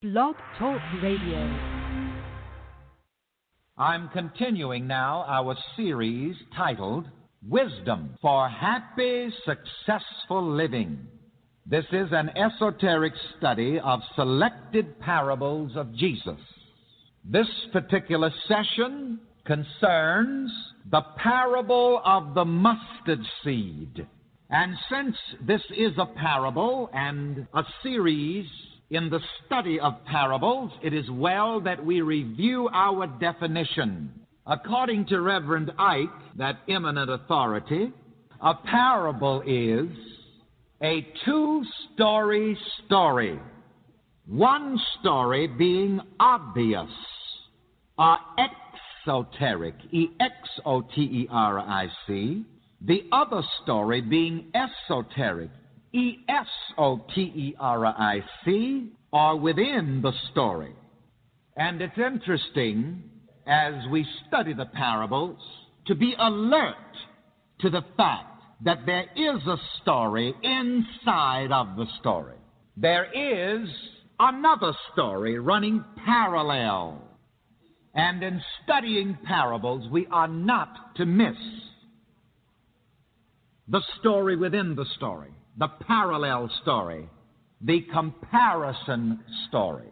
Blog Talk Radio. I'm continuing now our series titled Wisdom for Happy, Successful Living. This is an esoteric study of selected parables of Jesus. This particular session concerns the parable of the mustard seed. And since this is a parable and a series in the study of parables, it is well that we review our definition. According to Reverend Ike, that eminent authority, a parable is a two story story. One story being obvious, or exoteric, E X O T E R I C. The other story being esoteric, E S O T E R I C, are within the story. And it's interesting as we study the parables to be alert to the fact that there is a story inside of the story. There is another story running parallel. And in studying parables, we are not to miss the story within the story the parallel story, the comparison story.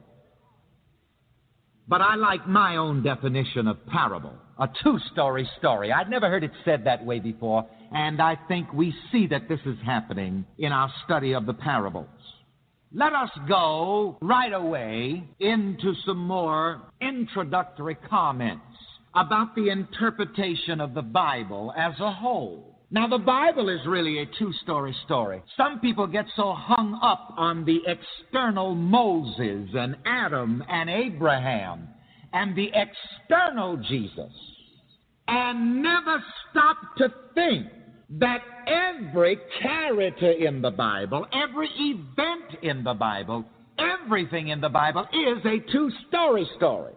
But I like my own definition of parable, a two story story. I'd never heard it said that way before, and I think we see that this is happening in our study of the parables. Let us go right away into some more introductory comments about the interpretation of the Bible as a whole. Now, the Bible is really a two story story. Some people get so hung up on the external Moses and Adam and Abraham and the external Jesus and never stop to think that every character in the Bible, every event in the Bible, everything in the Bible is a two story story.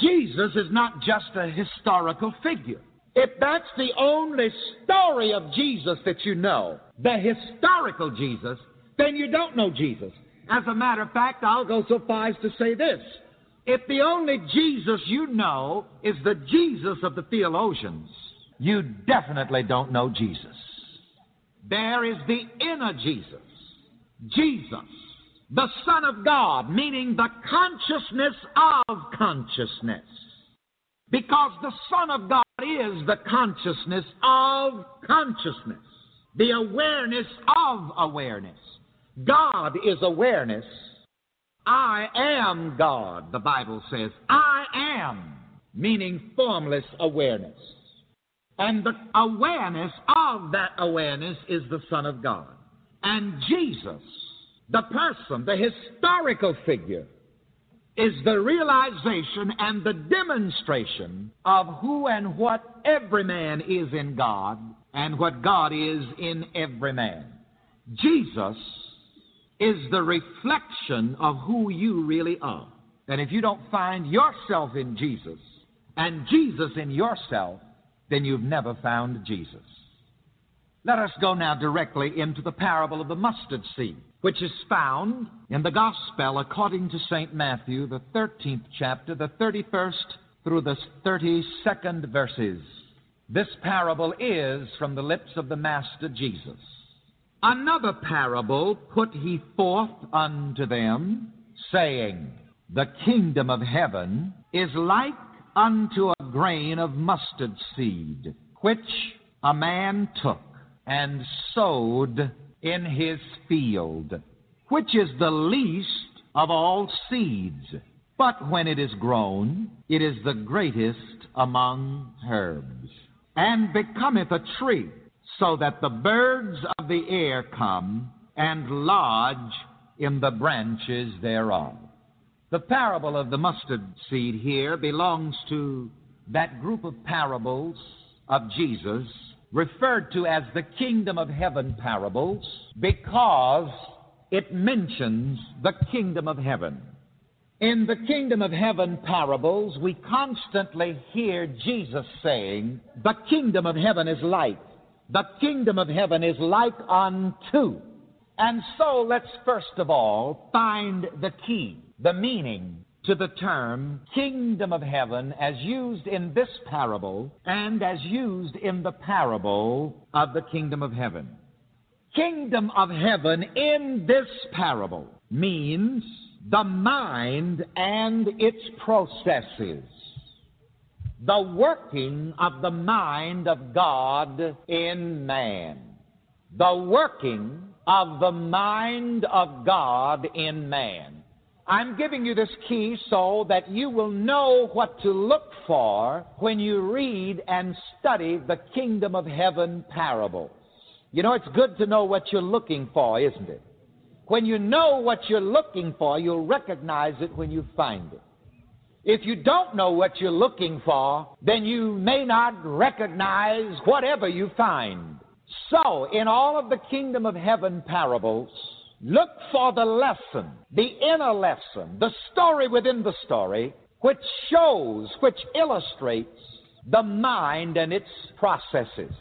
Jesus is not just a historical figure. If that's the only story of Jesus that you know, the historical Jesus, then you don't know Jesus. As a matter of fact, I'll go so far as to say this. If the only Jesus you know is the Jesus of the theologians, you definitely don't know Jesus. There is the inner Jesus, Jesus, the Son of God, meaning the consciousness of consciousness. Because the Son of God is the consciousness of consciousness, the awareness of awareness. God is awareness. I am God, the Bible says. I am, meaning formless awareness. And the awareness of that awareness is the Son of God. And Jesus, the person, the historical figure, is the realization and the demonstration of who and what every man is in God and what God is in every man. Jesus is the reflection of who you really are. And if you don't find yourself in Jesus and Jesus in yourself, then you've never found Jesus. Let us go now directly into the parable of the mustard seed which is found in the Gospel according to St. Matthew, the 13th chapter, the 31st through the 32nd verses. This parable is from the lips of the Master Jesus. Another parable put he forth unto them, saying, The kingdom of heaven is like unto a grain of mustard seed, which a man took and sowed in his field, which is the least of all seeds. But when it is grown, it is the greatest among herbs, and becometh a tree, so that the birds of the air come and lodge in the branches thereof. The parable of the mustard seed here belongs to that group of parables of Jesus referred to as the kingdom of heaven parables because it mentions the kingdom of heaven. In the kingdom of heaven parables, we constantly hear Jesus saying, The kingdom of heaven is like. The kingdom of heaven is like unto. And so let's first of all find the key. the meaning to the term kingdom of heaven as used in this parable and as used in the parable of the kingdom of heaven. Kingdom of heaven in this parable means the mind and its processes. The working of the mind of God in man. The working of the mind of God in man. I'm giving you this key so that you will know what to look for when you read and study the kingdom of heaven parables. You know, it's good to know what you're looking for, isn't it? When you know what you're looking for, you'll recognize it when you find it. If you don't know what you're looking for, then you may not recognize whatever you find. So, in all of the kingdom of heaven parables, look for the lesson, the inner lesson, the story within the story, which shows, which illustrates the mind and its processes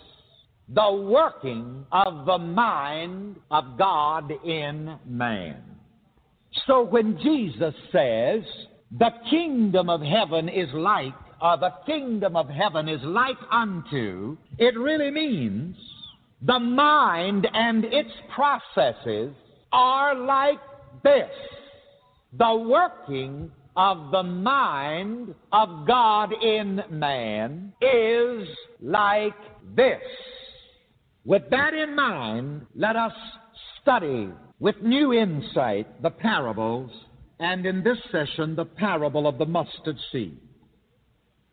the working of the mind of God in man. So when Jesus says, the kingdom of heaven is like, or the kingdom of heaven is like unto, it really means the mind and its processes are like this. The working of the mind of God in man is like this. With that in mind, let us study with new insight the parables, and in this session, the parable of the mustard seed.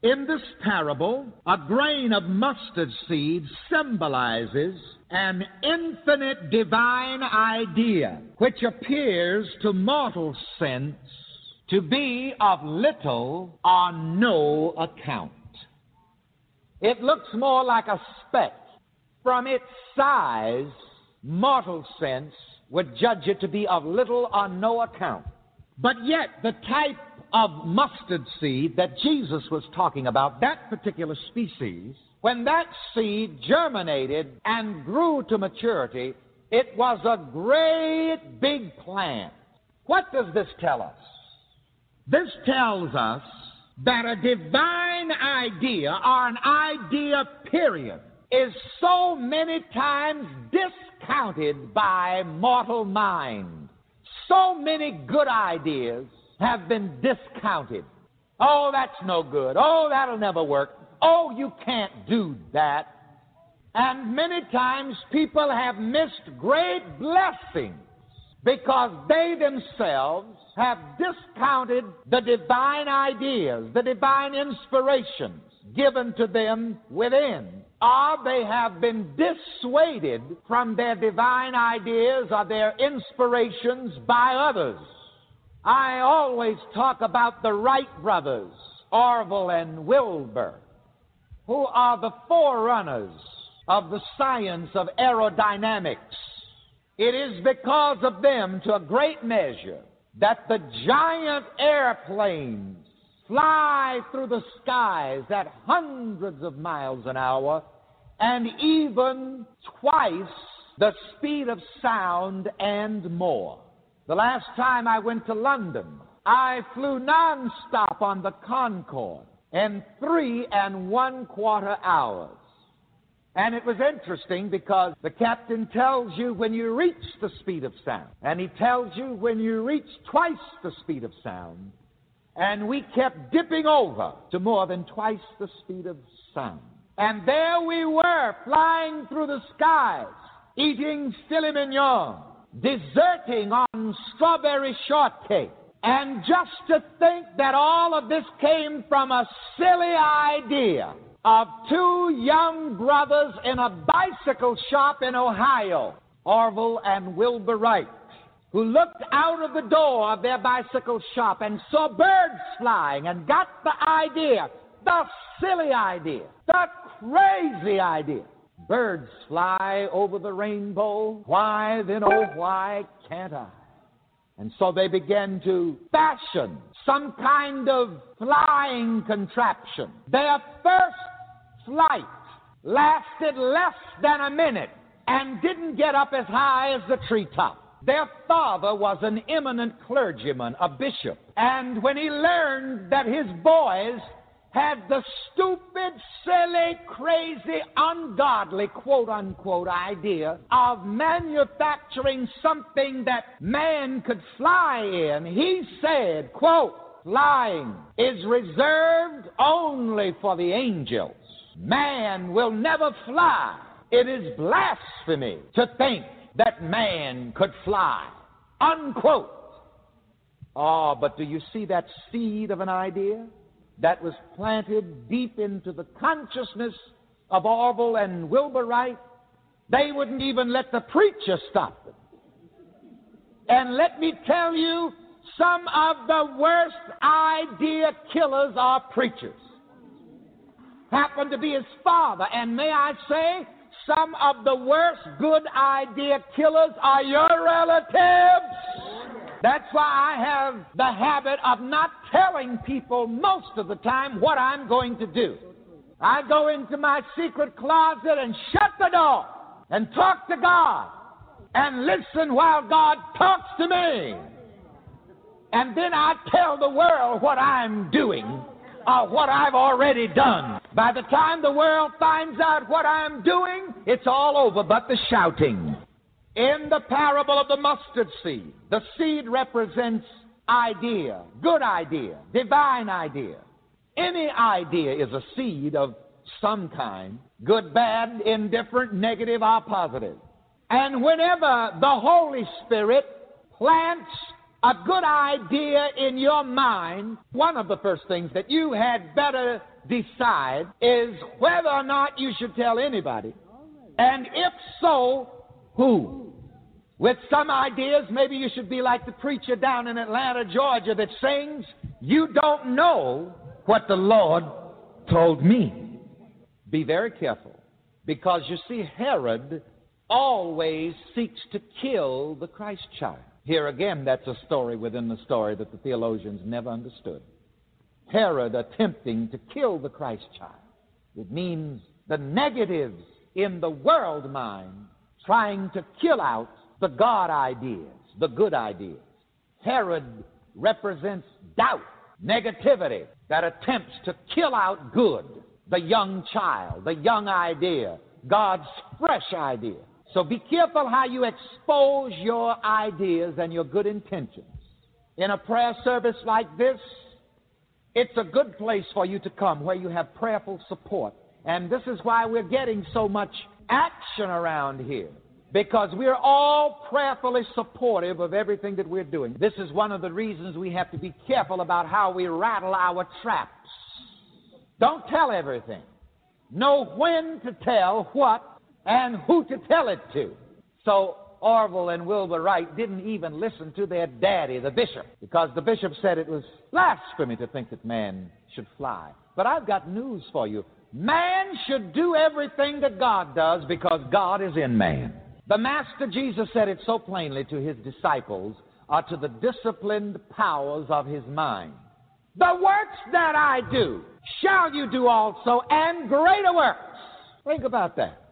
In this parable, a grain of mustard seed symbolizes an infinite divine idea which appears to mortal sense to be of little or no account. It looks more like a speck from its size, mortal sense would judge it to be of little or no account. But yet, the type of mustard seed that Jesus was talking about, that particular species, when that seed germinated and grew to maturity, it was a great big plant. What does this tell us? This tells us that a divine idea or an idea, period, is so many times discounted by mortal mind. So many good ideas have been discounted. Oh, that's no good. Oh, that'll never work. Oh, you can't do that. And many times people have missed great blessings because they themselves have discounted the divine ideas, the divine inspirations given to them within or they have been dissuaded from their divine ideas or their inspirations by others. I always talk about the Wright brothers, Orville and Wilbur, who are the forerunners of the science of aerodynamics. It is because of them, to a great measure, that the giant airplanes fly through the skies at hundreds of miles an hour and even twice the speed of sound and more. The last time I went to London, I flew nonstop on the Concorde in three and one quarter hours. And it was interesting because the captain tells you when you reach the speed of sound, and he tells you when you reach twice the speed of sound, and we kept dipping over to more than twice the speed of sound. And there we were, flying through the skies, eating filet mignon, deserting on strawberry shortcake. And just to think that all of this came from a silly idea of two young brothers in a bicycle shop in Ohio, Orville and Wilbur Wright who looked out of the door of their bicycle shop and saw birds flying and got the idea, the silly idea, the crazy idea. Birds fly over the rainbow. Why then, oh, why can't I? And so they began to fashion some kind of flying contraption. Their first flight lasted less than a minute and didn't get up as high as the treetop. Their father was an eminent clergyman, a bishop. And when he learned that his boys had the stupid, silly, crazy, ungodly, quote unquote, idea of manufacturing something that man could fly in, he said, quote, flying is reserved only for the angels. Man will never fly. It is blasphemy to think that man could fly. Unquote. Oh, but do you see that seed of an idea that was planted deep into the consciousness of Orville and Wilbur Wright? They wouldn't even let the preacher stop them. And let me tell you, some of the worst idea killers are preachers. Happened to be his father, and may I say, some of the worst good idea killers are your relatives. That's why I have the habit of not telling people most of the time what I'm going to do. I go into my secret closet and shut the door and talk to God and listen while God talks to me. And then I tell the world what I'm doing or what I've already done. By the time the world finds out what I'm doing, it's all over but the shouting. In the parable of the mustard seed, the seed represents idea, good idea, divine idea. Any idea is a seed of some kind, good, bad, indifferent, negative, or positive. And whenever the Holy Spirit plants a good idea in your mind, one of the first things that you had better decide is whether or not you should tell anybody. And if so, who? With some ideas, maybe you should be like the preacher down in Atlanta, Georgia, that sings, You don't know what the Lord told me. Be very careful, because you see, Herod always seeks to kill the Christ child. Here again, that's a story within the story that the theologians never understood. Herod attempting to kill the Christ child. It means the negatives in the world mind trying to kill out the God ideas, the good ideas. Herod represents doubt, negativity that attempts to kill out good, the young child, the young idea, God's fresh idea. So be careful how you expose your ideas and your good intentions. In a prayer service like this, it's a good place for you to come where you have prayerful support. And this is why we're getting so much action around here. Because we're all prayerfully supportive of everything that we're doing. This is one of the reasons we have to be careful about how we rattle our traps. Don't tell everything. Know when to tell what and who to tell it to. So Orville and Wilbur Wright didn't even listen to their daddy, the bishop, because the bishop said it was blasphemy to think that man should fly. But I've got news for you. Man should do everything that God does because God is in man. The Master Jesus said it so plainly to his disciples are to the disciplined powers of his mind. The works that I do shall you do also, and greater works. Think about that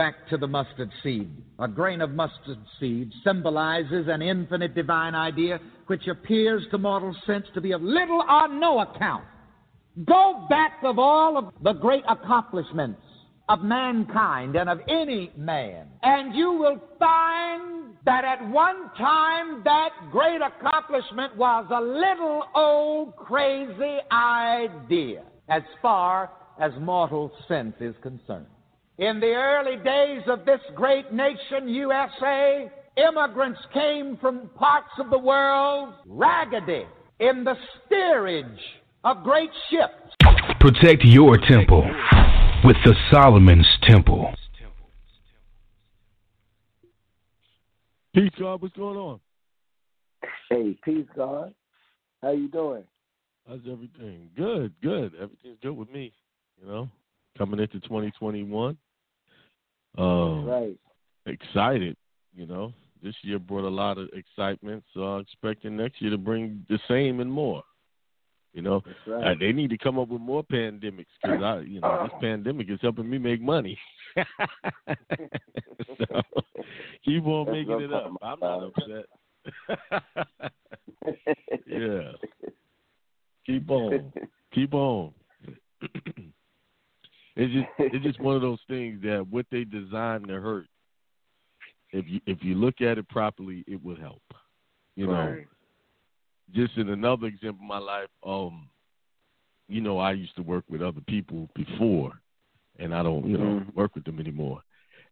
back to the mustard seed. A grain of mustard seed symbolizes an infinite divine idea which appears to mortal sense to be of little or no account. Go back of all of the great accomplishments of mankind and of any man, and you will find that at one time that great accomplishment was a little old crazy idea as far as mortal sense is concerned. In the early days of this great nation, USA, immigrants came from parts of the world raggedy in the steerage of great ships. Protect your temple with the Solomon's Temple. Peace, God. What's going on? Hey, peace, God. How you doing? How's everything? Good, good. Everything's good with me. You know, coming into 2021. Um, right. Excited, you know. This year brought a lot of excitement, so I'm expecting next year to bring the same and more. You know, That's uh, they need to come up with more pandemics because I, you know, this pandemic is helping me make money. so keep on That's making it up. I'm not upset. yeah, keep on, keep on. it's just it's just one of those things that what they designed to hurt. If you if you look at it properly, it will help. You know, Right. Just in another example of my life, um, you know, I used to work with other people before, and I don't, you know, Mhm. work with them anymore.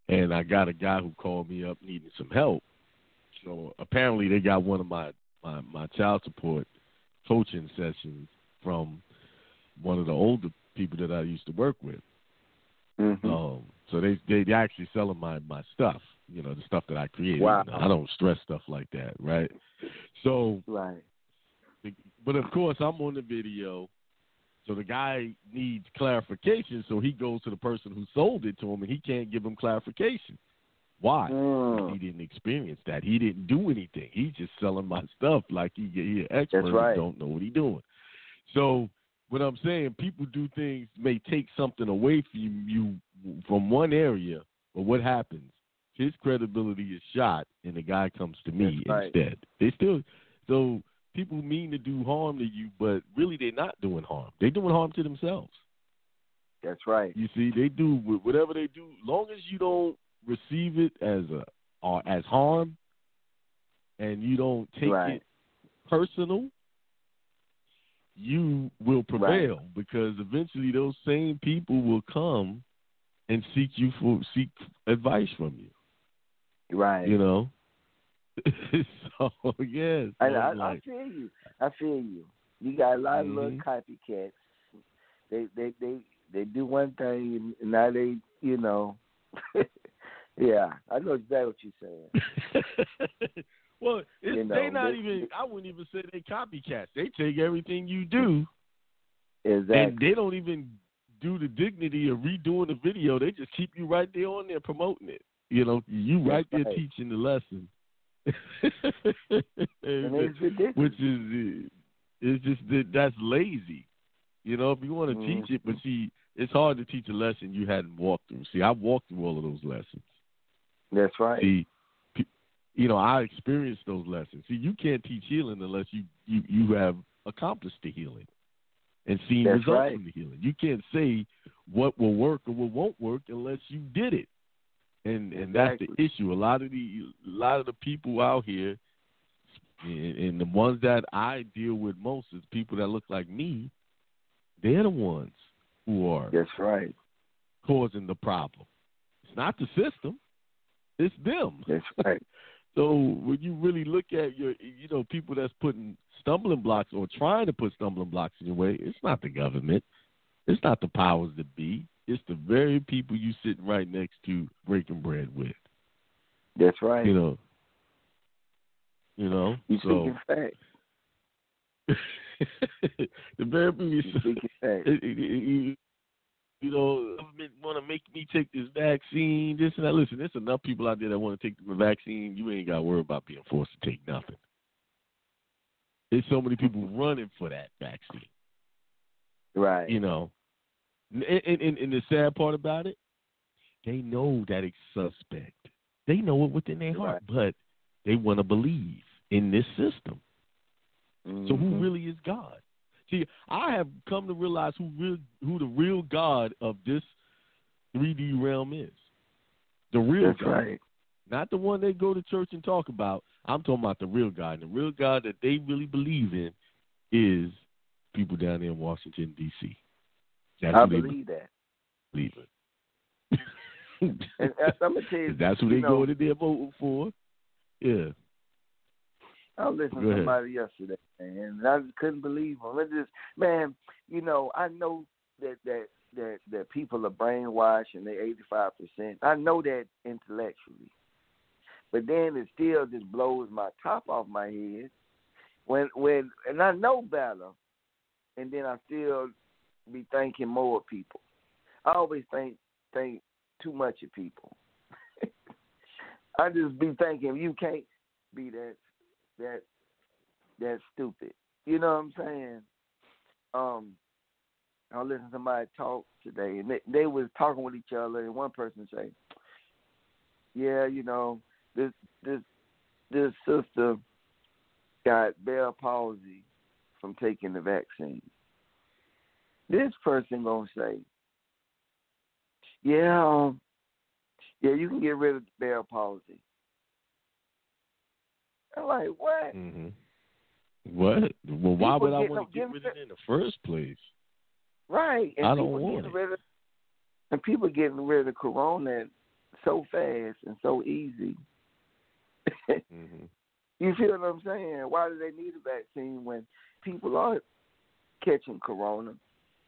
And I got a guy who called me up needing some help. So apparently, they got one of my my, my child support coaching sessions from one of the older people that I used to work with. Mhm. Um, so they they actually selling my my stuff, you know, the stuff that I created. Wow. I don't stress stuff like that, right? So right. But of course, I'm on the video, so the guy needs clarification. So he goes to the person who sold it to him, and he can't give him clarification. Why? Mm. He didn't experience that. He didn't do anything. He's just selling my stuff like he he an expert That's right. don't know what he's doing. So what I'm saying, people do things may take something away from you, from one area, but what happens? His credibility is shot, and the guy comes to me right. instead. They still so people mean to do harm to you, but really they're not doing harm. They're doing harm to themselves. That's right. You see, they do whatever they do. Long as you don't receive it as a or as harm, and you don't take Right. it personal, you will prevail because eventually those same people will come and seek you for seek advice from you. Right. You know. so yes, And I, I'm I feel you. I feel you. You got a lot of little Mhm. copycats. They they they they do one thing and now they you know. yeah, I know exactly what you're saying. well, it's, You know, they not they- even. I wouldn't even say they copycats. They take everything you do, Exactly. and they don't even do the dignity of redoing the video. They just keep you right there on there promoting it. You know, you right there right. teaching the lesson. Which is, it's just that that's lazy. You know, if you want to Mhm. teach it, but see, it's hard to teach a lesson you hadn't walked through. See, I walked through all of those lessons. That's right. See, you know, I experienced those lessons. See, you can't teach healing unless you you you have accomplished the healing and seen That's results right. from the healing. You can't say what will work or what won't work unless you did it. And and that's the issue. A lot of the a lot of the people out here, and, and the ones that I deal with most is people that look like me. They're the ones who are That's right. causing the problem. It's not the system. It's them. That's right. So when you really look at your, you know, people that's putting stumbling blocks or trying to put stumbling blocks in your way, it's not the government. It's not the powers that be. It's the very people you sitting right next to breaking bread with. That's right. You know. You know. You so speaking facts. the very people you You you- know, government want to make me take this vaccine, this and that. Listen, there's enough people out there that want to take the vaccine. You ain't got to worry about being forced to take nothing. There's so many people running for that vaccine. Right. You know, and, and, and, the sad part about it, they know that it's suspect. They know it within their heart, but they want to believe in this system. So who Mhm. really is God? See, I have come to realize who real, who the real God of this 3D realm is. The real That's God, right. not the one they go to church and talk about. I'm talking about the real God. And the real God that they really believe in is people down there in Washington D.C. That's I believe that. believe in. And I'm gonna tell you, That's who they know, go to there voting for. Yeah. I was listening to somebody yesterday, and I just couldn't believe him. It just, man, you know, I know that that that that people are brainwashed and they're eighty five percent. I know that intellectually, but then it still just blows my top off my head when when and I know better, and then I still be thinking more of people. I always think think too much of people. I just be thinking you can't be that that that stupid. You know what I'm saying? um, I was listening to somebody talk today, and they, they was talking with each other, and one person say, "Yeah, you know, this this this sister got Bell palsy from taking the vaccine." This person gonna say, "Yeah, um, yeah, you can get rid of the Bell palsy." I'm like, what? Mm-hmm. What? Well, why People would I want to get rid of it in the first place? Right. And I don't people want it. rid of and people getting rid of corona so fast and so easy. Mm-hmm. you feel what I'm saying? Why do they need a vaccine when people are catching corona?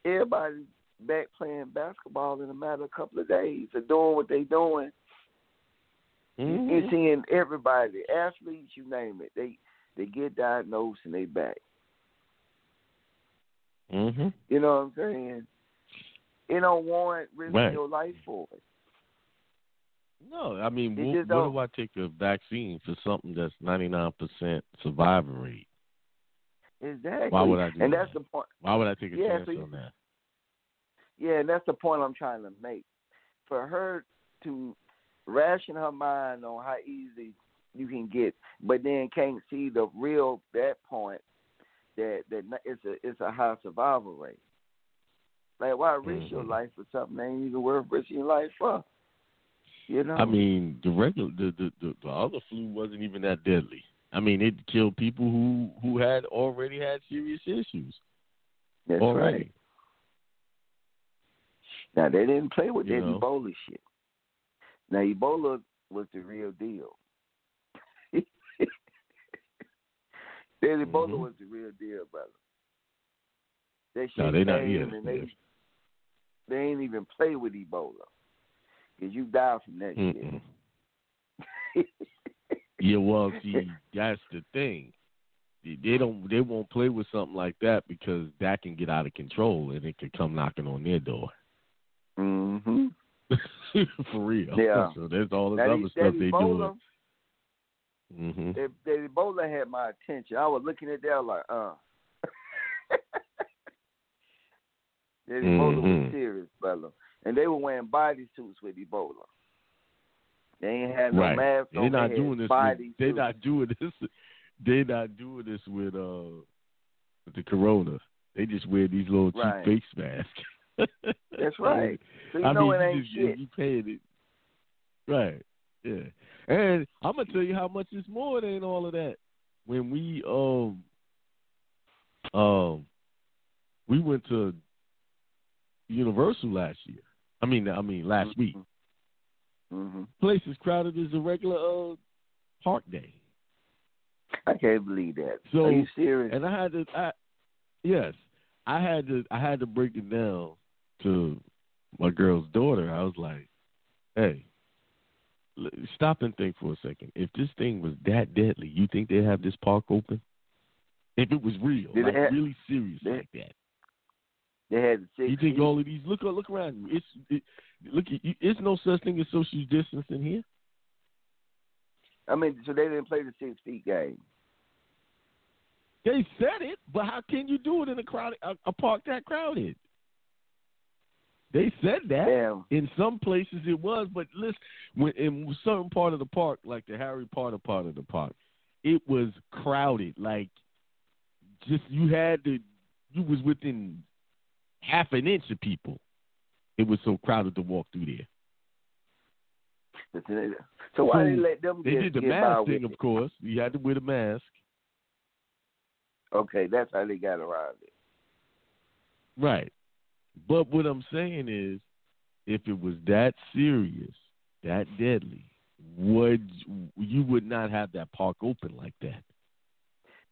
Everybody's back playing basketball in a matter of a couple of days. They're doing what they're doing. Mm-hmm. You're seeing everybody, athletes, you name it. They they get diagnosed and they back. Mm-hmm. You know what I'm saying? It don't warrant risking Right. your life for it. No, I mean, what, what do I take a vaccine for something that's ninety nine percent survival rate? Exactly. Why would I do And that? that's the point. Why would I take a Yeah, chance so you- on that? Yeah, and that's the point I'm trying to make. For her to ration her mind on how easy you can get, but then can't see the real that point that that it's a it's a high survival rate. Like why risk your Mhm. life for something that ain't even worth risking your life for? You know. I mean, the regular, the, the the the other flu wasn't even that deadly. I mean, it killed people who who had already had serious issues that's already. right. Now they didn't play with You that know. Ebola shit. Now Ebola was the real deal. that Ebola Mhm. was the real deal, brother. That shit No, they not here. and they they ain't even play with Ebola because you die from that Mm-mm. shit. Yeah, well, see, that's the thing. They- They don't. They won't play with something like that because that can get out of control and it could come knocking on their door. hmm For real. Yeah. So there's all this other stuff they Ebola, doing. hmm that, that Ebola had my attention. I was looking at that like, uh. that Ebola was Mhm. serious, brother. And they were wearing body suits with Ebola. They ain't had no Right. mask They're not doing this. With, they're not doing this. They're not doing this with uh with the corona. They just wear these little cheap Right. face masks. That's right. So you I know mean, it you ain't just, shit. You paying it. Right. Yeah. And I'm gonna tell you how much it's more than all of that. When we um um we went to Universal last year. I mean, I mean last week. Hmm Place is crowded as a regular uh park day. I can't believe that. So- Are you serious? And I had to I yes. I had to I had to break it down to my girl's daughter. I was like, Hey, stop and think for a second. If this thing was that deadly, you think they'd have this park open? If it was real, like have- really serious they- like that. They had the You think all of these look look around you. It's it, look you- it's no such thing as social distancing here. I mean, so they didn't play the six feet game. They said it, but how can you do it in a crowd a, a park that crowded? They said that. Damn. In some places it was, but listen, when in certain part of the park, like the Harry Potter part of the park, it was crowded. Like just you had to, you was within half an inch of people. It was so crowded to walk through there. So why So, they let them They get, did the mask thing, of course. You had to wear the mask, Okay, that's how they got around it. right? But what I'm saying is, if it was that serious, that deadly, would you would not have that park open like that?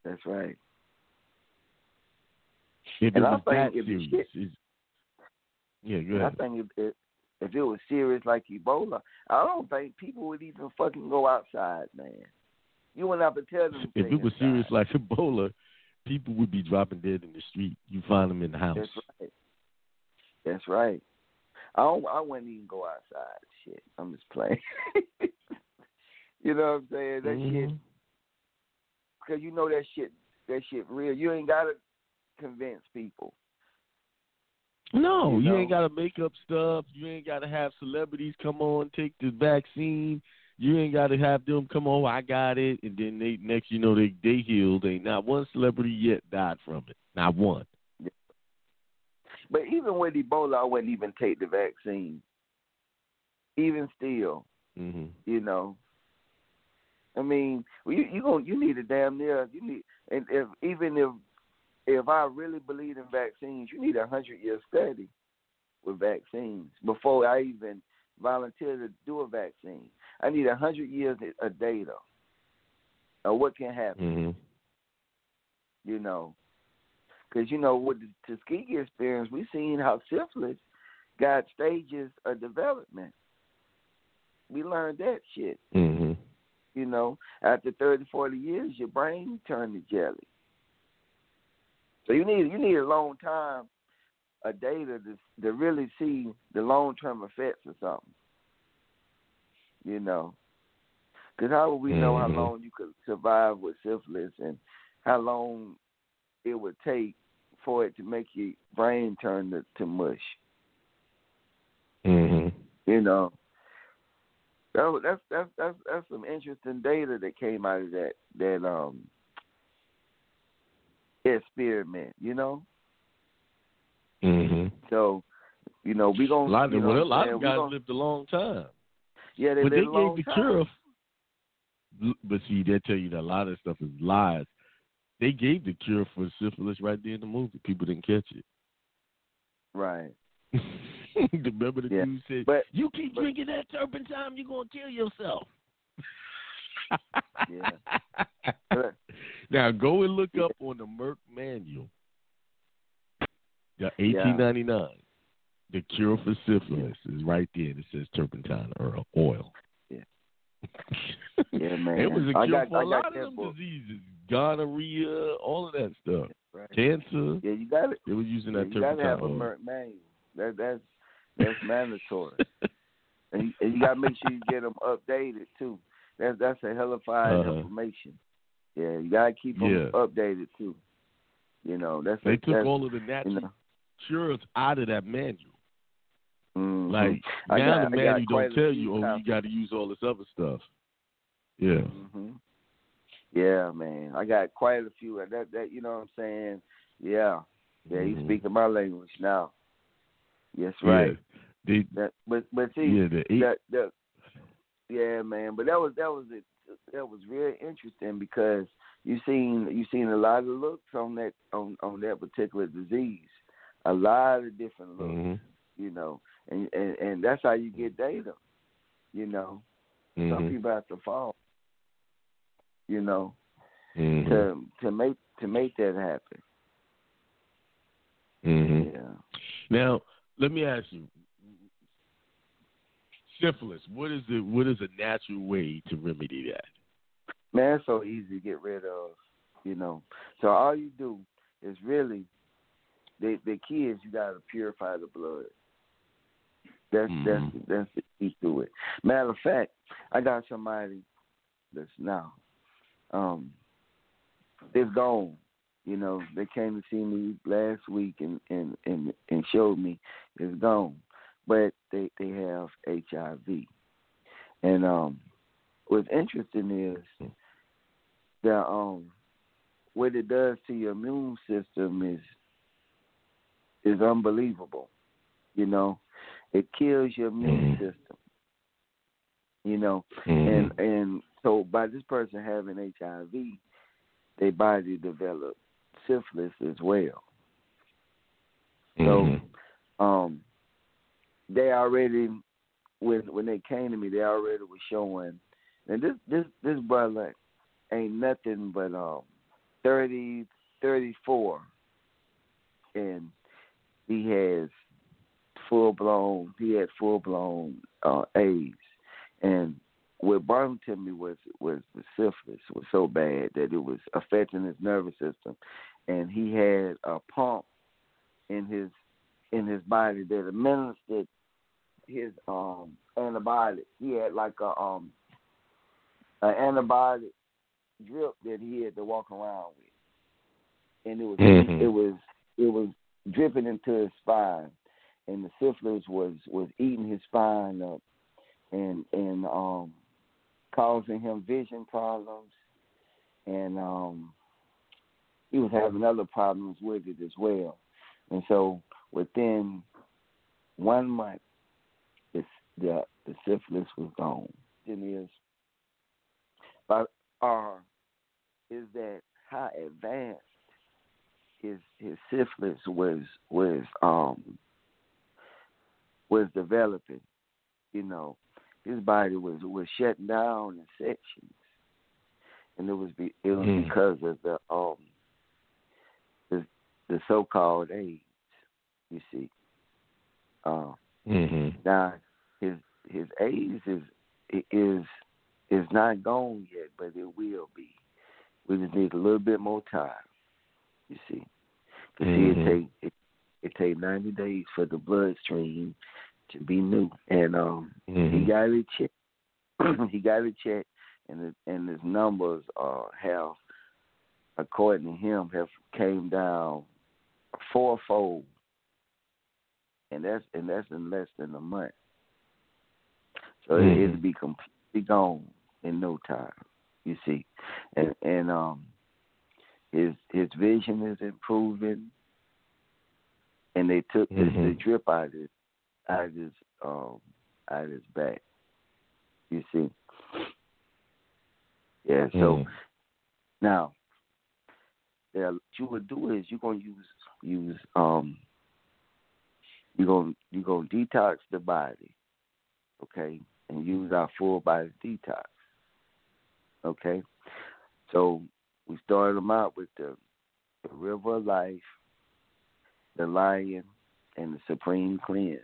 That's right. If And it was that serious, yeah, go And I think if it, if it was serious like Ebola, I don't think people would even fucking go outside, man. You wouldn't have to tell them. If it was serious like Ebola, people would be dropping dead in the street. You find them in the house. That's right. That's right. I don't. I wouldn't even go outside. Shit, I'm just playing. you know what I'm saying? That shit Mhm. because you know that shit. That shit real. You ain't gotta convince people. No, You you, ain't got to make up stuff. You ain't got to have celebrities come on take the vaccine. You ain't got to have them come on. I got it, and then they next you know they they healed. Ain't not one celebrity yet died from it. Not one. But even with Ebola, I wouldn't even take the vaccine. Even still, hmm you know. I mean, you you going you need a damn near you need and if even if if I really believe in vaccines, you need a hundred year study with vaccines before I even volunteer to do a vaccine. I need a hundred years of data of what can happen. hmm you know. Because, you know, with the Tuskegee experience, we seen how syphilis got stages of development. We learned that shit, hmm you know. After 30, 40 years, your brain turned to jelly. So you need you need a long time of data to to really see the long term effects of something. You know, because how would we know how Mhm. long you could survive with syphilis and how long it would take for it to make your brain turn to, to mush? hmm You know, that, was- that's that's that's that's some interesting data that came out of that that um experiment. You know, hmm so you know we A gonna lot of you know well, a lot of guys gonna- lived a long time. yeah they but they a long gave the time. cure. But see, they tell you that a lot of stuff is lies. They gave the cure for syphilis right there in the movie. People didn't catch it. right. Remember the Yeah. dude said, But "You keep but- drinking that turpentine, you're gonna kill yourself." Yeah. But- now go and look up on the Merck manual, the 1899. The cure for syphilis is right there. It says turpentine or oil. Yeah. Yeah, man. It was a cure got- for I a lot of them diseases, gonorrhea, all of that stuff, right. cancer. Yeah, you got it. They were using Yeah, that you gotta turpentine have a. Merck manual. That that's that's mandatory. and, you, and you gotta make sure you get them updated too. That's that's a hellified Uh-huh. information. Yeah, you gotta keep them Yeah. updated too. You know, that's They a, took that's, all of the natural you know. cures out of that manual. mhm. Like I now, got- the manual don't tell you, oh, you got to use all this other stuff. Yeah. hmm Yeah, man. I got quite a few. That that you know what I'm saying. Yeah, yeah. You Mhm. speaking my language now. Yes, Yeah. right. That but but see yeah, the that yeah, man. But that was that was it. That was real interesting because you seen you seen a lot of looks on that on on that particular disease. A lot of different looks, Mhm. you know, and, and and that's how you get data. You know, some Mhm. people have to fall. You know, Mhm. to to make to make that happen. Mhm. Yeah. Now, let me ask you. Syphilis. What is the what is a natural way to remedy that? Man, it's so easy to get rid of, you know. So all you do is really the the key is you gotta purify the blood. That's Mhm. that's that's the key to it. Matter of fact, I got somebody that's now um it's gone. You know, they came to see me last week and and and, and showed me it's gone. But they they have HIV. And um what's interesting is that um what it does to your immune system is is unbelievable. You know, it kills your immune Mhm. system. You know, Mhm. and and so by this person having HIV, their body develop syphilis as well. So Mhm. um they already when when they came to me they already were showing and this this this brother ain't nothing but um thirty thirty four and he has full blown he had full blown uh AIDS. And what him to me was was the syphilis was so bad that it was affecting his nervous system. And he had a pump in his in his body that administered his um antibiotic. He had like a um an antibiotic drip that he had to walk around with. And it was Mhm. It was it was dripping into his spine, and the syphilis was was eating his spine up, and and um, causing him vision problems, and um, he was having other problems with it as well. And so within one month, the the, syphilis was gone. It is, but uh, is that how advanced his his syphilis was was um was developing. You know, his body was was shutting down in sections, and it was be, it was Mm. because of the um the the so called AIDS. You see, uh, hmm now his his AIDS is is is not gone yet, but it will be. We just need a little bit more time. You see, 'Cause see, it take it, it take ninety days for the bloodstream to be new, and um, he hmm got it checked. he got it checked, and it, and his numbers uh have, according to him, have came down fourfold, and that's and that's in less than a month. So Mhm. it'll be completely gone in no time. You see, and and um, his his vision is improving, and they took the, the Mhm. drip out of his out of his um out of his back. You see, yeah. So Mm. now, yeah, what you would do is you're gonna use use um you're gonna you're gonna detox the body, okay, and use our full body detox. Okay, so we started them out with the the river of life, the lion, and the supreme cleanse,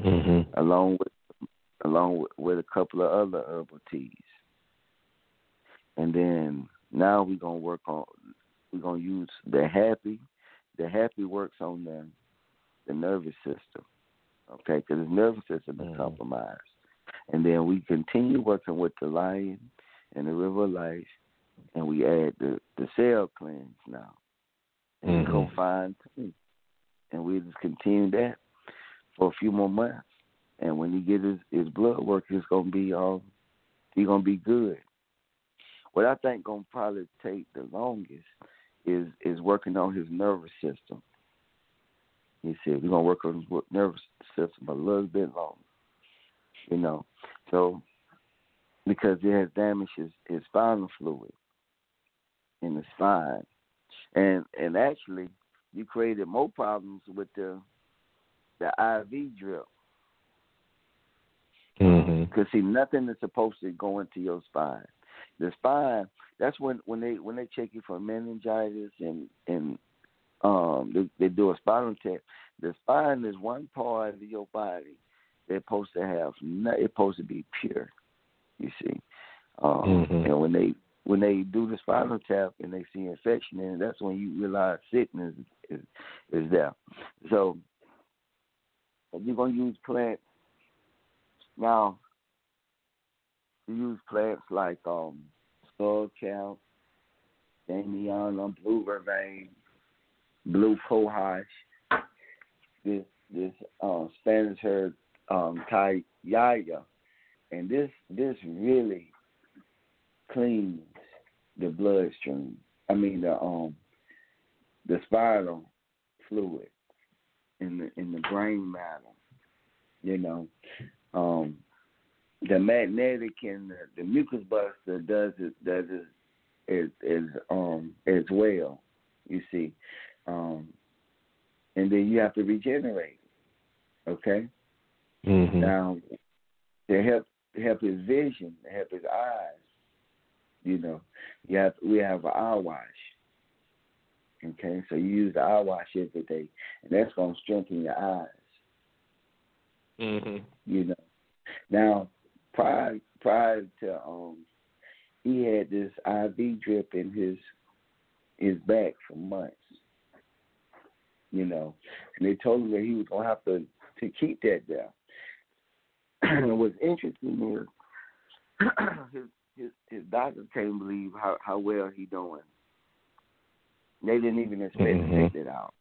hmm along with along with, with a couple of other herbal teas. And then now we're gonna work on we're gonna use the happy. The happy works on the the nervous system, okay? Because his nervous system is Mhm. compromised. And then we continue working with the lion and the river of life, and we add the the cell cleanse now, and we go tune. And we just continue that for a few more months. And when he get his his blood work, it's gonna be um he's gonna be good. What I think gonna probably take the longest is is working on his nervous system. He said we're gonna work on his nervous system a little bit longer. You know, so because it has damaged his, his spinal fluid in the spine, and and actually you created more problems with the the IV drip. hmm Because see, nothing is supposed to go into your spine. The spine. That's when when they when they check you for meningitis and and um they, they do a spinal tap. The spine is one part of your body that's supposed to have. It's supposed to be pure. You see, um, Mhm. and when they when they do the spinal tap and they see infection in it, that's when you realize sickness is is there. So you're gonna use plants now you use plants like um skullcap, Damiana, blue vervain, blue cohosh, this this uh, Spanish herb um. And this this really cleans the bloodstream. I mean the um the spinal fluid in the in the brain matter. You know. Um the magnetic and the, the mucus buster does it does it is is um as well. You see, um, and then you have to regenerate. Okay. hmm Now, to help help his vision, to help his eyes, you know, you have we have an eye wash. Okay, so you use the eye wash every day, and that's gonna strengthen your eyes. hmm you know. Now, prior prior to um, he had this IV drip in his his back for months, you know, and they told him that he was gonna have to to keep that there. and what's interesting is his his his doctor can't believe how how well he doing. They didn't even expect Mhm. to take that out.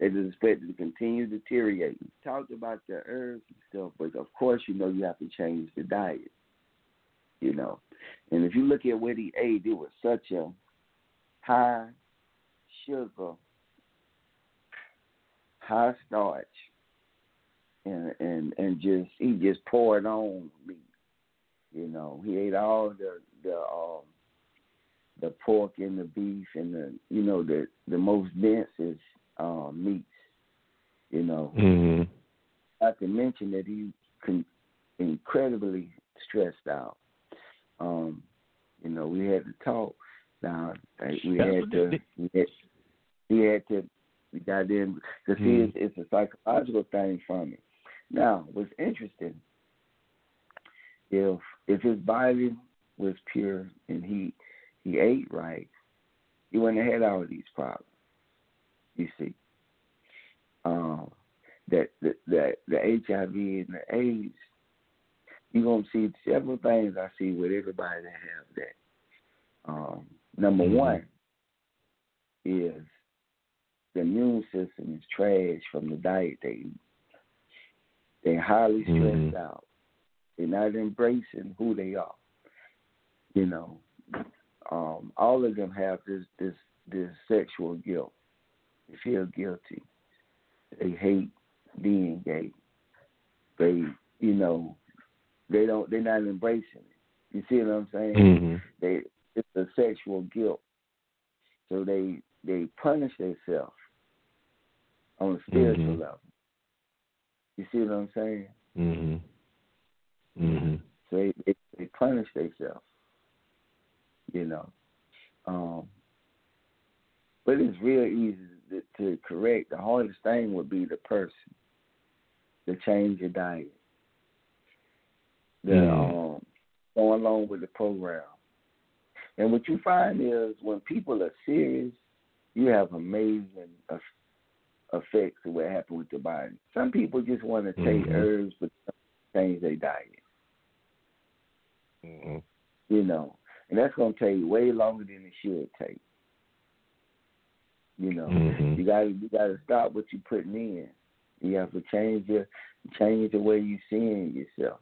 It is expected to continue deteriorating. Talked about the herbs and stuff, but of course, you know you have to change the diet. You know, and if you look at what he ate, it was such a high sugar, high starch, and and and just he just poured on me. You know, he ate all the the um the pork and the beef and the you know the the most densest um, meats. You know, Mm-hmm. not to mention that he con- incredibly stressed out. Um, you know, we had to talk. Now we had to. We had, we had to. We got in because see, Mhm. it's, it's a psychological thing for me. Now, what's interesting, if if his body was pure and he he ate right, he wouldn't have had all of these problems. You see, um, that that that the HIV and the AIDS, you're gonna see several things I see with everybody that have that. Um, number Mhm. one is the immune system is trash from the diet they eat. They're highly stressed Mhm. out. They're not embracing who they are. You know, um, all of them have this this this sexual guilt. They feel guilty. They hate being gay. They, you know, they don't. They're not embracing it. You see what I'm saying? Mm-hmm. They it's a sexual guilt. So they they punish themselves on a spiritual Mhm. level. You see what I'm saying? Mm-hmm. Mm-hmm. So they they, they punish themselves. You know, um, but it's real easy to, to correct. The hardest thing would be the person to change your diet. The Mm. um, going along with the program. And what you find is when people are serious, you have amazing effects of what happened with the body. Some people just want to take Mhm. herbs but change their diet. Mm-hmm. you know, and that's going to take way longer than it should take. You know, Mhm. you got to you got to stop what you're putting in. You have to change your change the way you're seeing yourself.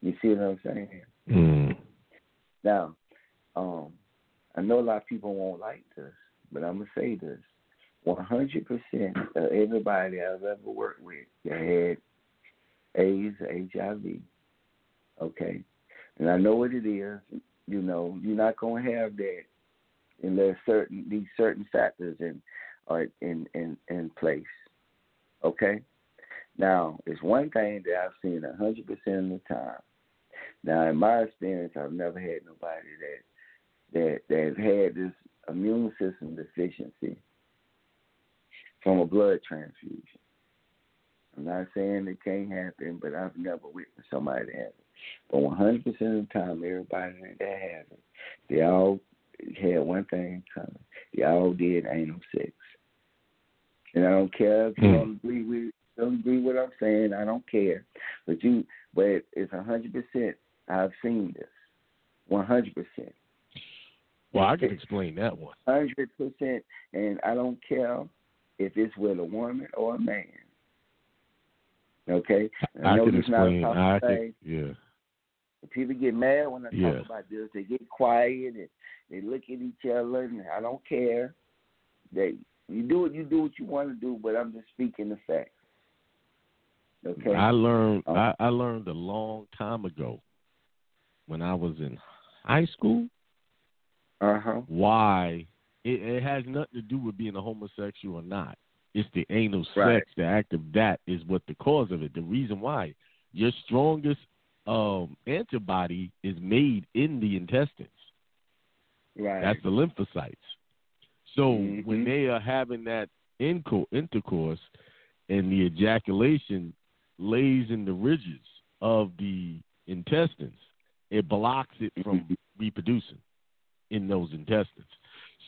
You see what I'm saying? Mm-hmm. Now, um, I know a lot of people won't like this, but I'm gonna say this: 100 percent of everybody I've ever worked with that had AIDS, HIV, okay, and I know what it is. You know, you're not gonna have that unless certain these certain factors in are in in in place. Okay. Now, it's one thing that I've seen 100 percent of the time. Now, in my experience, I've never had nobody that that that had this immune system deficiency from a blood transfusion. I'm not saying it can't happen, but I've never witnessed somebody has it. But 100% of the time, everybody that has it, they all had one thing in common. They all did anal sex. And I don't care if you Hmm. don't agree with don't agree with what I'm saying. I don't care. But you, but it's 100%. I've seen this. 100%. Well, I can explain that one. hundred percent, and I don't care if it's with a woman or a man. Okay, And I know can not explain. popular I thing. can, yeah. People get mad when I Yeah. talk about this. They get quiet and they look at each other, and I don't care. They you do what you do what you want to do, but I'm just speaking the facts. Okay. I learned. Oh. I, I learned a long time ago when I was in high school Uh huh. why it, it has nothing to do with being a homosexual or not. It's the anal Right. sex, the act of that is what the cause of it. The reason why your strongest um, antibody is made in the intestines. Right. That's the lymphocytes. So Mhm. when they are having that intercourse and the ejaculation lays in the ridges of the intestines, it blocks it from reproducing in those intestines.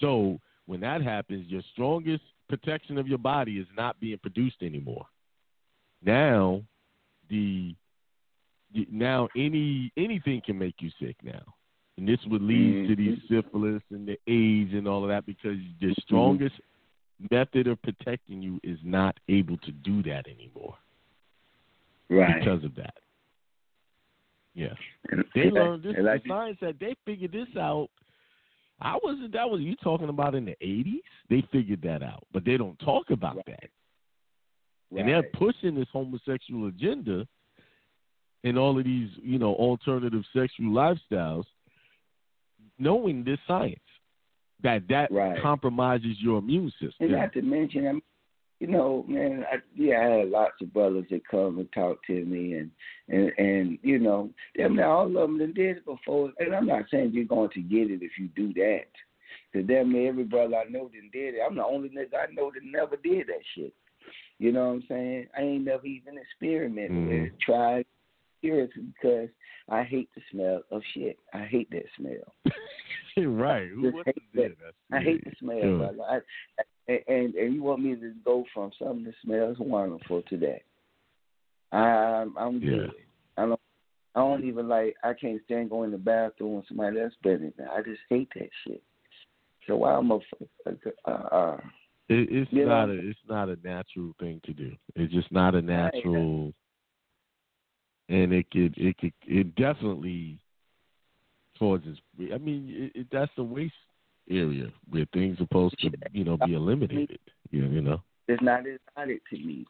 So when that happens, your strongest protection of your body is not being produced anymore. Now, the, the now any anything can make you sick now, and this would lead to these syphilis and the AIDS and all of that because the strongest method of protecting you is not able to do that anymore Right. because of that. Yeah. They learned this. and The like science that they figured this out. I wasn't. That was you talking about in the eighties. They figured that out, but they don't talk about Right. that. And they're pushing this homosexual agenda and all of these, you know, alternative sexual lifestyles, knowing this science that that Right. compromises your immune system. And not to mention, I'm, you know, man, I, yeah, I had lots of brothers that come and talk to me, and and and you know, them now all of them done did it before. And I'm not saying you're going to get it if you do that, because damn near every brother I know done did it. I'm the only nigga I know that never did that shit. You know what I'm saying? I ain't never even experimented with Mhm. it, tried seriously because I hate the smell of shit. I hate that smell. right. Wants hate that. I hate the smell, Sure. brother. I, and, and and you want me to go from something that smells wonderful to that? I'm I'm Yeah. good. I don't I don't even like I can't stand going to the bathroom when somebody else better than I just hate that shit. So why I'm a uh, uh It, it's not know? a it's not a natural thing to do. It's just not a natural, and it could it could it definitely causes. I mean, it, it, that's the waste area where things are supposed to you know be eliminated. You, you know. it's not exotic to me.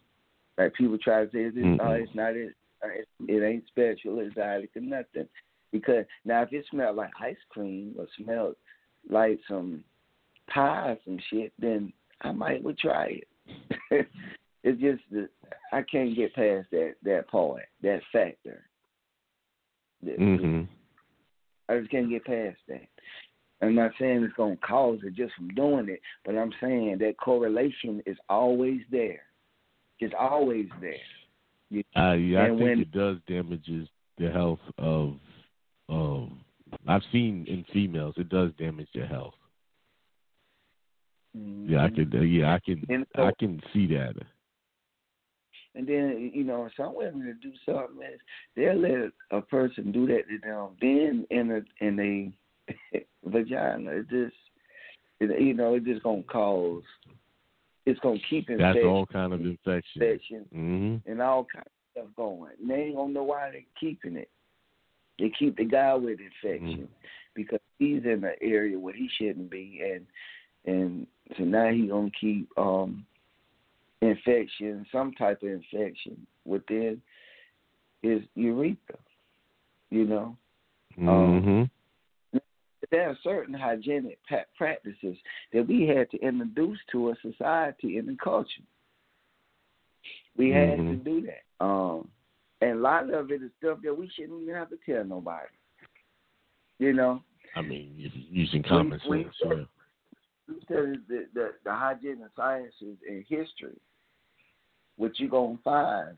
Like people try to say it's oh, Mm-mm. it's not it, it it ain't special, exotic or nothing. Because now if it smelled like ice cream or smelled like some pie or some shit, then I might would try it. it's just I can't get past that that part, that factor. That- hmm I just can't get past that. I'm not saying it's going to cause it just from doing it, but I'm saying that correlation is always there. It's always there. You, Uh, yeah, I think when- it does damages the health of. of I've seen in females it does damage their health. Yeah, I could. Uh, yeah, I can. So- I can see that. And then you know, some women to do something is they'll let a person do that to them. Then in a in a vagina, it just it, you know, it's just gonna cause. It's gonna keep infection, That's all kind of infection. infection hmm and all kind of stuff going. And they ain't gonna know why they're keeping it. They keep the guy with infection Mhm. because he's in an area where he shouldn't be, and and so now he gonna keep um infection, some type of infection within his urethra. You know, hmm there are certain hygienic practices that we had to introduce to a society and a culture. We had to Mhm. do that. Um, and a lot of it is stuff that we shouldn't even have to tell nobody. You know, I mean, using common When- sense. when- yeah. we the, the, the hygiene and sciences and history. What you're gonna find?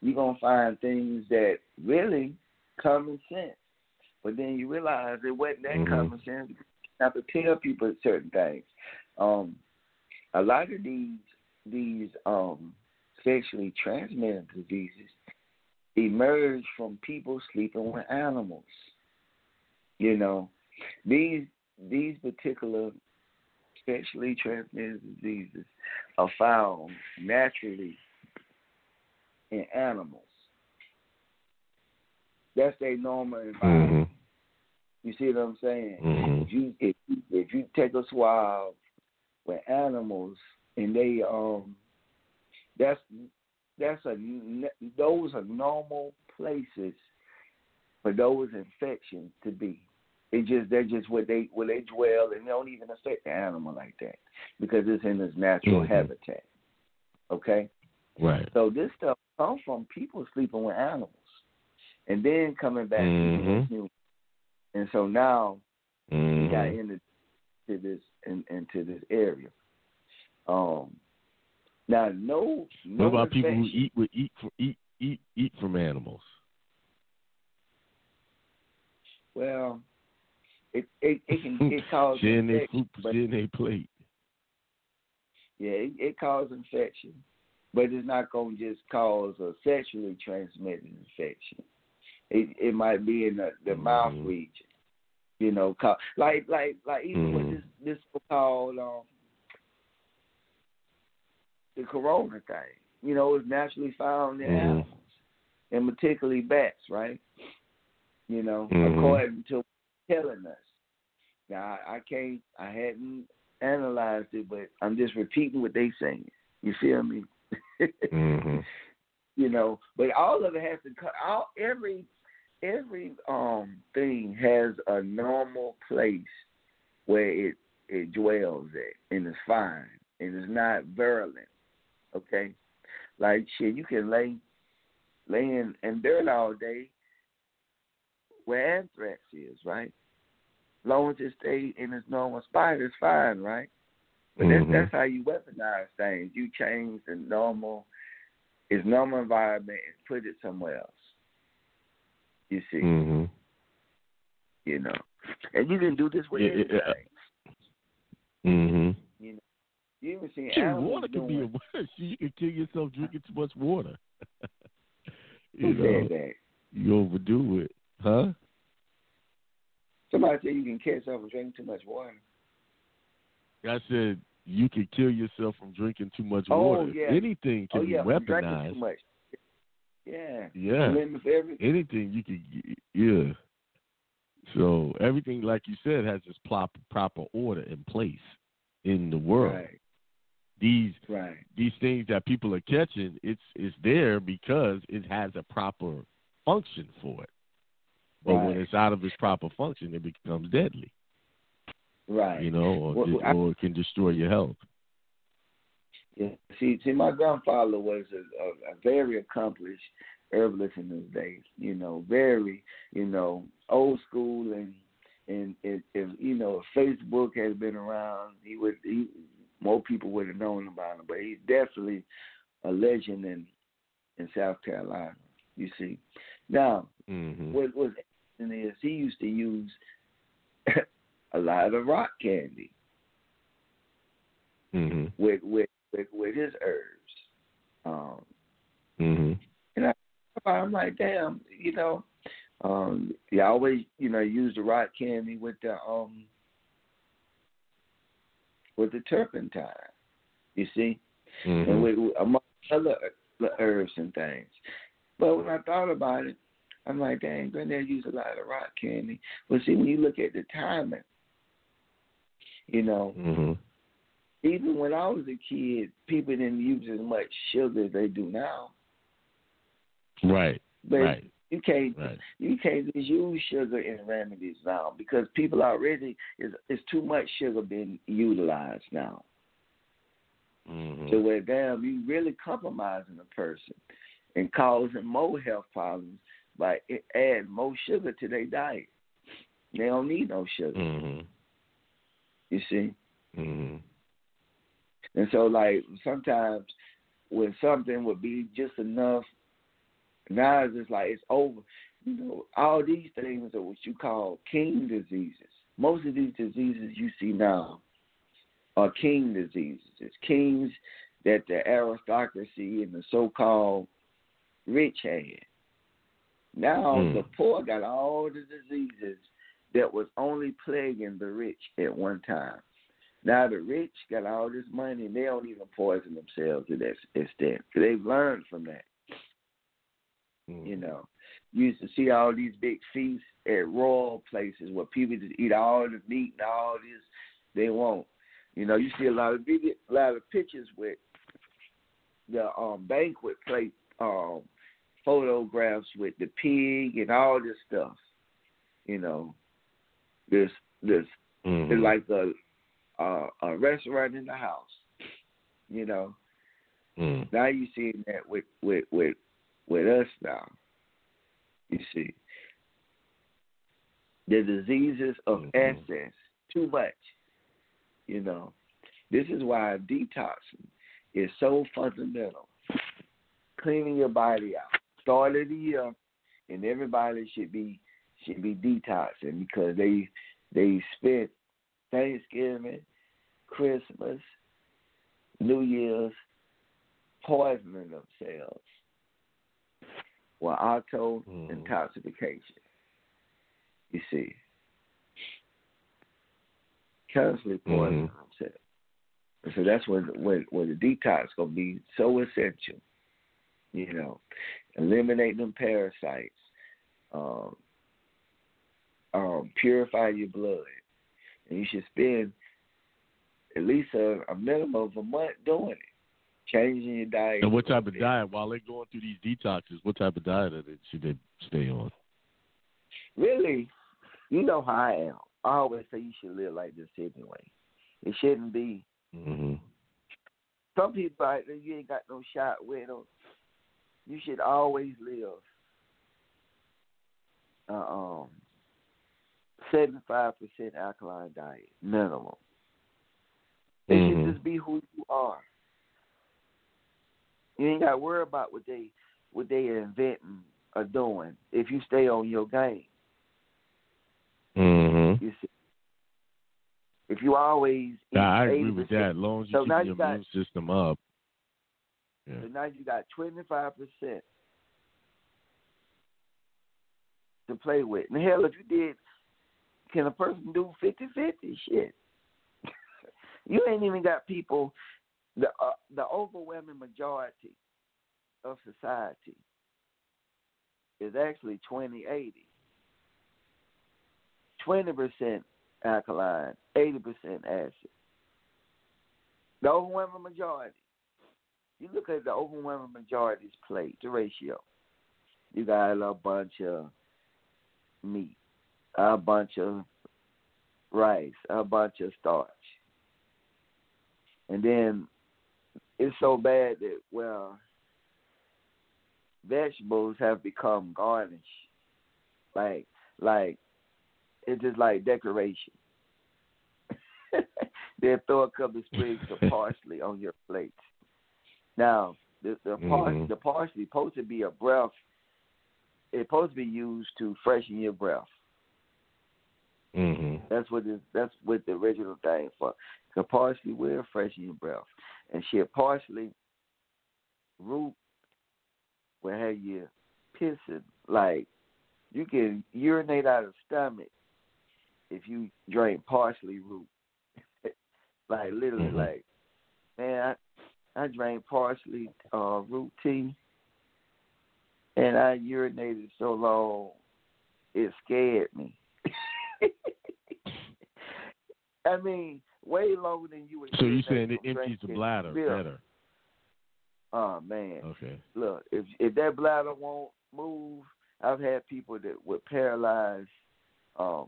You're gonna find things that really common sense. But then you realize it wasn't that Mhm. common sense. You have to tell people certain things. Um, a lot of these these um, sexually transmitted diseases emerge from people sleeping with animals. You know, these these particular sexually transmitted diseases are found naturally in animals. That's their normal environment. hmm You see what I'm saying? Mhm. If you if if you take a swab with animals and they um that's that's a those are normal places for those infections to be. It just they're just where they where they dwell and they don't even affect the animal like that because it's in its natural Mhm. habitat. Okay, Right. so this stuff comes from people sleeping with animals and then coming back Mhm. human. And so now we got Mhm. into to this in, into this area. Um, now no, no What about people who eat with eat from eat eat eat from animals? Well, it it, it can it causes Sharing their infection, food, but their plate. yeah, it, it causes infection, but it's not going to just cause a sexually transmitted infection. It it might be in the, the mouth Mhm. region, you know, like like like even with Mhm. this this called um the corona thing. You know, it's naturally found in Mhm. animals, and particularly bats, right? You know, Mhm. according to telling us. Now, I, I can't, I hadn't analyzed it, but I'm just repeating what they saying. You feel me? hmm you know, but all of it has to cut. All every every um thing has a normal place where it it dwells at, and it's fine, and it's not virulent. Okay, like shit, you can lay lay in, in dirt all day where anthrax is, right? long as it stays in its normal spot, it's fine, right? But that's Mhm. that's how you weaponize things. You change the normal, its normal environment and put it somewhere else. You see, hmm you know, and you can do this with Yeah, anything. yeah. hmm You know, you even see water can be a you can kill yourself drinking too much water. you Who know, that? you overdo it, huh? Somebody said you can kill yourself from drinking too much water. I said you can kill yourself from drinking too much Oh, water. yeah. Anything can oh yeah, be weaponized. too much. Yeah. Yeah. Everything. Anything you could, yeah. So everything, like you said, has its proper proper order in place in the world. Right. These Right. these things that people are catching, it's it's there because it has a proper function for it. But when it's out of its proper function, it becomes deadly. Right. You know, or, Well, I- or it can destroy your health. Yeah. See, see, my grandfather was a, a, a very accomplished herbalist in those days. You know, very, you know, old school, and and if, if you know, if Facebook had been around, he would, he, more people would have known about him. But he's definitely a legend in in South Carolina. You see, now hmm what was interesting is he used to use a lot of rock candy hmm with with with, with his herbs. Um, hmm I'm like, damn, you know, um, you always, you know, use the rock candy with the um with the turpentine. You see, hmm and with, among other herbs and things. But when I thought about it, I'm like, dang, Granddad used a lot of rock candy. But see, when you look at the timing, you know, hmm even when I was a kid, people didn't use as much sugar as they do now. Right. But right. you can't Right. you can't just use sugar in remedies now because people already is is too much sugar being utilized now. hmm So where damn you really compromising a person and causing more health problems by adding more sugar to their diet. They don't need no sugar. hmm You see? hmm And so like sometimes when something would be just enough now it's just like it's over. You know, all these things are what you call king diseases. Most of these diseases you see now are king diseases. It's kings that the aristocracy and the so called rich had. Now Mm. the poor got all the diseases that was only plaguing the rich at one time. Now the rich got all this money and they don't even poison themselves to that extent. they've learned from that. Mm-hmm. You know, you used to see all these big feasts at royal places where people just eat all the meat and all this they want. You know, you see a lot of video, a lot of pictures with the um banquet plate um photographs with the pig and all this stuff. You know, this this Mhm. it's like a uh, a restaurant in the house. You know, Mm. now you seeing that with with with with us now. You see, the diseases of Mhm. excess too much. You know, this is why detoxing is so fundamental. Cleaning your body out. Start of the year, and everybody should be should be detoxing because they they spent Thanksgiving, Christmas, New Year's poisoning themselves with auto Mhm. intoxication. You see, constantly poisoning Mhm. themselves. So that's where where, where the detox gonna be so essential. You know, eliminate them parasites, um, um, purify your blood, and you should spend at least a, a minimum of a month doing it, changing your diet. And what type of diet while they're going through these detoxes? What type of diet are they, should they stay on? Really, you know how I am. I always say you should live like this anyway. It shouldn't be. Mm-hmm. Some people out there, you ain't got no shot with them. You should always live uh, um seventy five percent alkaline diet minimum. It Mhm. should just be who you are. You ain't got to worry about what they what they are inventing or doing if you stay on your game. Mm-hmm. You see, if you always Yeah, I agree with that. As long as you So keep your you got- immune system up. So now you got twenty five percent to play with. And hell, if you did, can a person do 50-50? Shit, you ain't even got people. The uh, the overwhelming majority of society is actually 20-80. 20 percent alkaline, eighty percent acid. The overwhelming majority. You look at the overwhelming majority's plate, the ratio. You got a bunch of meat, a bunch of rice, a bunch of starch. And then it's so bad that well vegetables have become garnish. Like like it's just like decoration. They'll throw a couple of sprigs of parsley on your plate. Now, the the, par- Mhm. the parsley supposed to be a breath. It's supposed to be used to freshen your breath. Mm-hmm. That's what it, that's what the original thing for. The parsley will freshen your breath, and shit, parsley root will have you pissing like you can urinate out of stomach if you drink parsley root. like literally, Mhm. like man, I I drank parsley uh, root tea, and I urinated so long it scared me. I mean, way longer than you would. So you're saying it empties the bladder beer. better? Oh man, Okay. look, if if that bladder won't move, I've had people that were paralyzed. Um,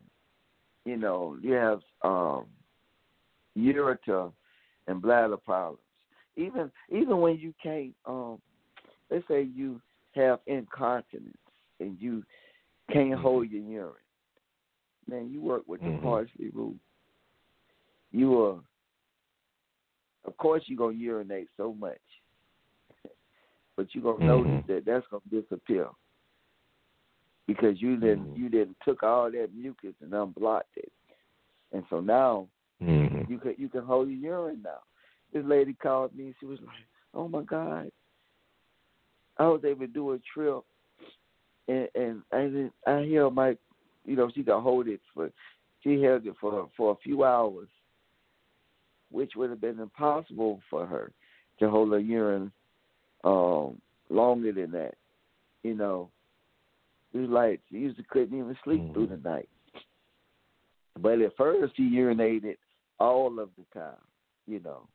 you know, you have um, ureter and bladder problems. Even even when you can't, um, let's say you have incontinence and you can't Mhm. hold your urine. Man, you work with the Mhm. parsley root. You are, of course, you're gonna urinate so much but you're gonna Mhm. notice that that's gonna disappear because you didn't Mhm. you didn't took all that mucus and unblocked it, and so now Mm-hmm. you can you can hold your urine now. This lady called me. She was like, "Oh my God, I was able to do a trip, and and I I held my, you know, she could hold it for, she held it for for a few hours, which would have been impossible for her to hold her urine um longer than that. You know, it was like she used to couldn't even sleep through the night. But at first, she urinated all of the time. You know,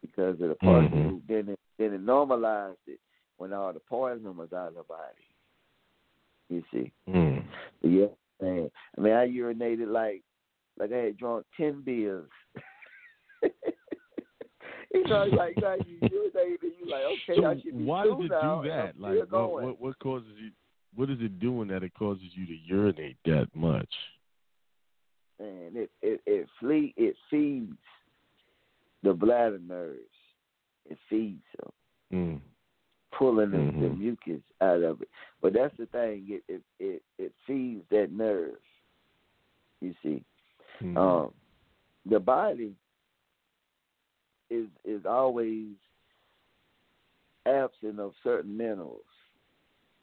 because of the parsley Mhm. Then it then it normalized it when all the poison was out of her body. You see. Mm. Yeah, I mean, I urinated like like I had drunk ten beers. you know, like like you urinated, and you like, okay, So I should be why does it do that? Like, what, what what causes you? What is it doing that it causes you to urinate that much? and it it it flee it feeds the bladder nerves. It feeds them, Mm. Pulling the, the Mhm. mucus out of it. But that's the thing. It it it, it feeds that nerve. You see. Mhm. Um, the body is is always absent of certain minerals.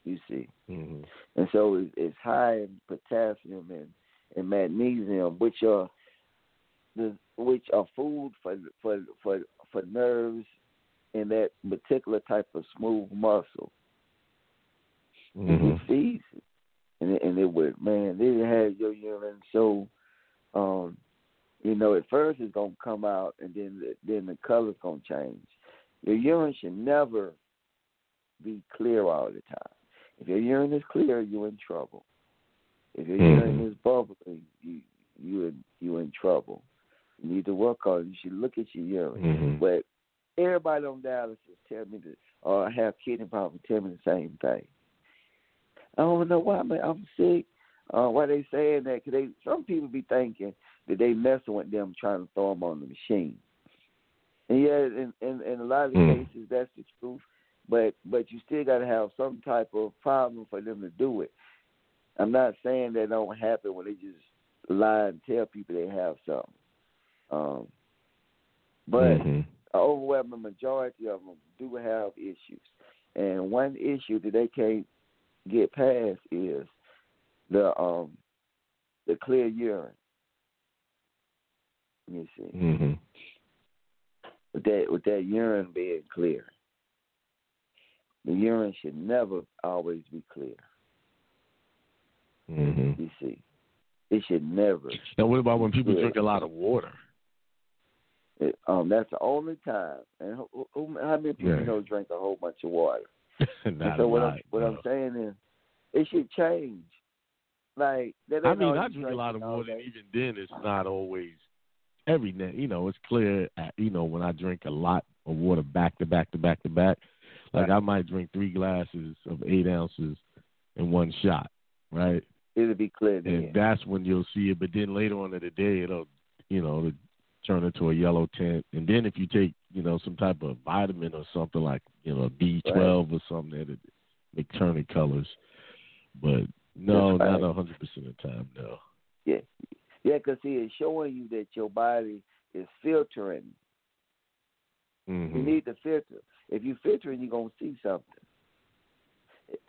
You see, Mhm. and so it, it's high in potassium and, and magnesium, which are the which are food for for for for nerves in that particular type of smooth muscle. Mm-hmm. It feeds it. And it, and it would man, they had your urine so um you know, at first it's gonna come out and then the, then the color's gonna change. Your urine should never be clear all the time. If your urine is clear, you're in trouble. If your Mhm. urine is bubbling, you you in you in trouble. You need to work on it. You should look at your urine. Mhm. But everybody on dialysis tell me that, or have kidney problems tell me the same thing. I don't know why, man. I'm sick. Uh, why they saying that? Cause they some people be thinking that they messing with them trying to throw them on the machine. And yeah, in in, in a lot of Mm. cases that's the truth. But but you still got to have some type of problem for them to do it. I'm not saying that don't happen when they just lie and tell people they have something. Um, but Mhm. An overwhelming majority of them do have issues. And one issue that they can't get past is the um the clear urine. Let me see. Mhm. With that with that urine being clear. The urine should never always be clear. Mhm. You see. It should never. Now, what about when people Yeah. drink a lot of water? It, um, that's the only time. And who, who, how many people Yeah. know drink a whole bunch of water? Not so a what lot. I'm what no. I'm saying is, it should change. Like I mean, I drink a lot of water, and even then, it's not always every night. You know, it's clear. You know, when I drink a lot of water back to back to back to back, like I might drink three glasses of eight ounces in one shot, right? It'll be clear then. And that's when you'll see it. But then later on in the day, it'll, you know, turn into a yellow tint. And then if you take, you know, some type of vitamin or something like, you know, B twelve or something, that it turn it colors. But no, That's not a hundred percent of the time, no. Yeah, yeah, because see, it's showing you that your body is filtering. hmm You need to filter. If you filtering, you're gonna see something.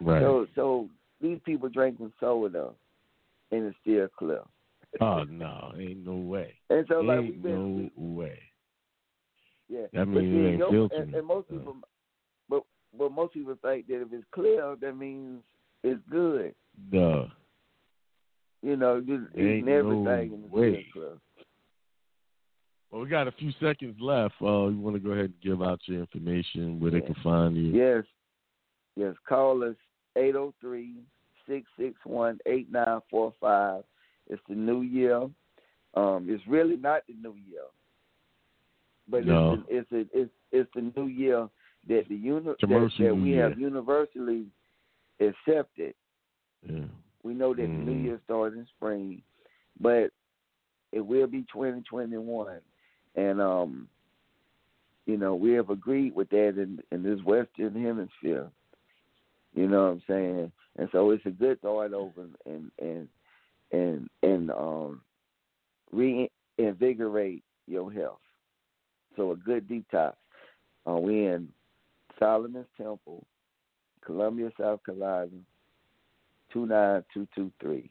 Right. So, so these people drinking soda, and it's still clear. Oh no, ain't no way. And so, like ain't been, no way. yeah. That means see, ain't your- and, and most Uh. people, but but most people think that if it's clear, that means it's good. Duh. You know, just Ain't eating everything no way. clear. Well, we got a few seconds left. Uh, you want to go ahead and give out your information where they can find you? Yes, yes. Call us eight zero three six six one eight nine four five. It's the new year. Um, it's really not the new year, but No. it's, the, it's it's it's the new year that the uni- that, that we Year. have universally accepted. Yeah. We know that the new Mhm. year starts in spring, but it will be 2021, and um, you know we have agreed with that in in this Western Hemisphere. You know what I'm saying? And so it's a good start over and and and and um reinvigorate your health. So a good detox. Uh, we in Solomon's Temple, Columbia, South Carolina, two nine two two three.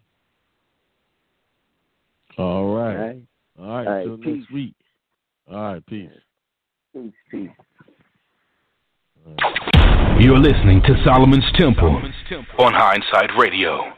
All right. All right. All right. All right, Till peace. next week. All right. Peace. Peace, peace. You're listening to Solomon's Temple on Hindsight Radio.